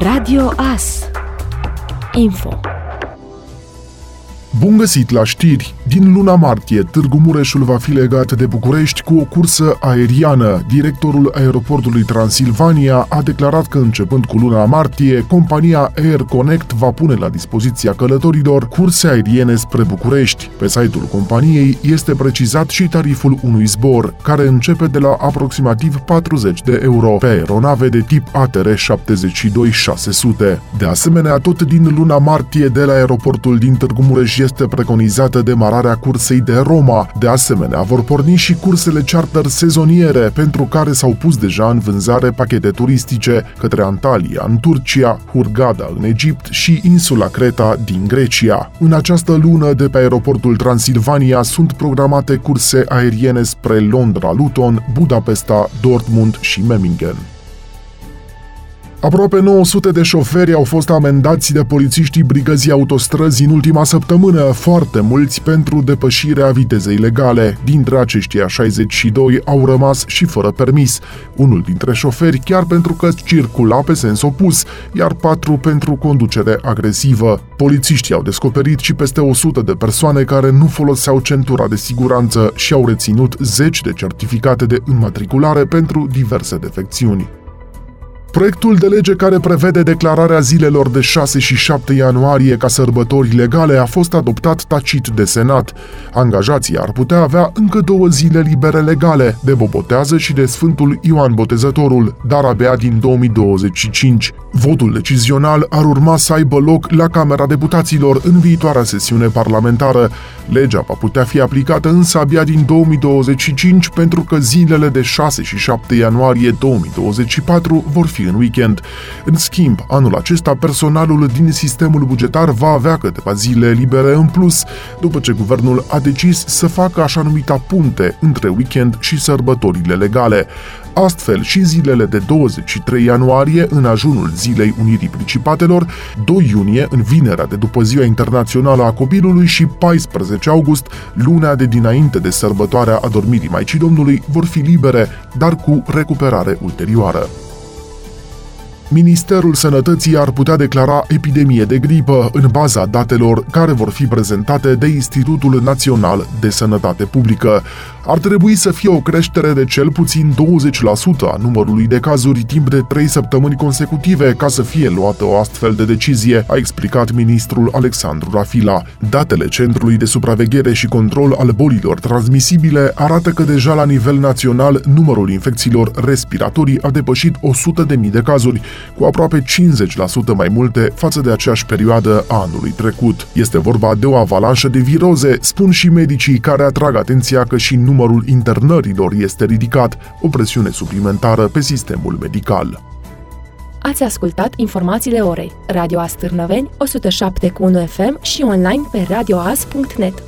Radio AS Info Bun găsit la știri! Din luna martie, Târgu Mureșul va fi legat de București cu o cursă aeriană. Directorul aeroportului Transilvania a declarat că începând cu luna martie, compania Air Connect va pune la dispoziția călătorilor curse aeriene spre București. Pe site-ul companiei este precizat și tariful unui zbor, care începe de la aproximativ 40 de euro pe aeronave de tip ATR 72600. De asemenea, tot din luna martie de la aeroportul din Târgu Mureș este preconizată demararea cursei de Roma. De asemenea, vor porni și cursele charter sezoniere, pentru care s-au pus deja în vânzare pachete turistice către Antalya, în Turcia, Hurghada, în Egipt și insula Creta din Grecia. În această lună, de pe aeroportul Transilvania sunt programate curse aeriene spre Londra, Luton, Budapesta, Dortmund și Memmingen. Aproape 900 de șoferi au fost amendați de polițiștii brigăzii autostrăzi în ultima săptămână, foarte mulți pentru depășirea vitezei legale. Dintre aceștia, 62 au rămas și fără permis, unul dintre șoferi chiar pentru că circula pe sens opus, iar patru pentru conducere agresivă. Polițiștii au descoperit și peste 100 de persoane care nu foloseau centura de siguranță și au reținut zeci de certificate de înmatriculare pentru diverse defecțiuni. Proiectul de lege care prevede declararea zilelor de 6 și 7 ianuarie ca sărbători legale a fost adoptat tacit de Senat. Angajații ar putea avea încă două zile libere legale, de Bobotează și de Sfântul Ioan Botezătorul, dar abia din 2025. Votul decizional ar urma să aibă loc la Camera Deputaților în viitoarea sesiune parlamentară. Legea va putea fi aplicată însă abia din 2025 pentru că zilele de 6 și 7 ianuarie 2024 vor fi în weekend. În schimb, anul acesta personalul din sistemul bugetar va avea câteva zile libere în plus, după ce guvernul a decis să facă așa numita punte între weekend și sărbătorile legale. Astfel, și zilele de 23 ianuarie, în ajunul Zilei Unirii Principatelor, 2 iunie, în vinerea de după Ziua Internațională a Copilului și 14 august, lunea de dinainte de sărbătoarea adormirii Maicii Domnului, vor fi libere, dar cu recuperare ulterioară. Ministerul Sănătății ar putea declara epidemie de gripă în baza datelor care vor fi prezentate de Institutul Național de Sănătate Publică. Ar trebui să fie o creștere de cel puțin 20% a numărului de cazuri timp de 3 săptămâni consecutive ca să fie luată o astfel de decizie, a explicat ministrul Alexandru Rafila. Datele Centrului de Supraveghere și Control al Bolilor Transmisibile arată că deja la nivel național numărul infecțiilor respiratorii a depășit 100.000 de cazuri, cu aproape 50% mai multe față de aceeași perioadă a anului trecut. Este vorba de o avalanșă de viroze, spun și medicii care atrag atenția că și numărul internărilor este ridicat, o presiune suplimentară pe sistemul medical. Ați ascultat informațiile orei. Radio Astârnăveni, 107.1 FM și online pe radioas.net.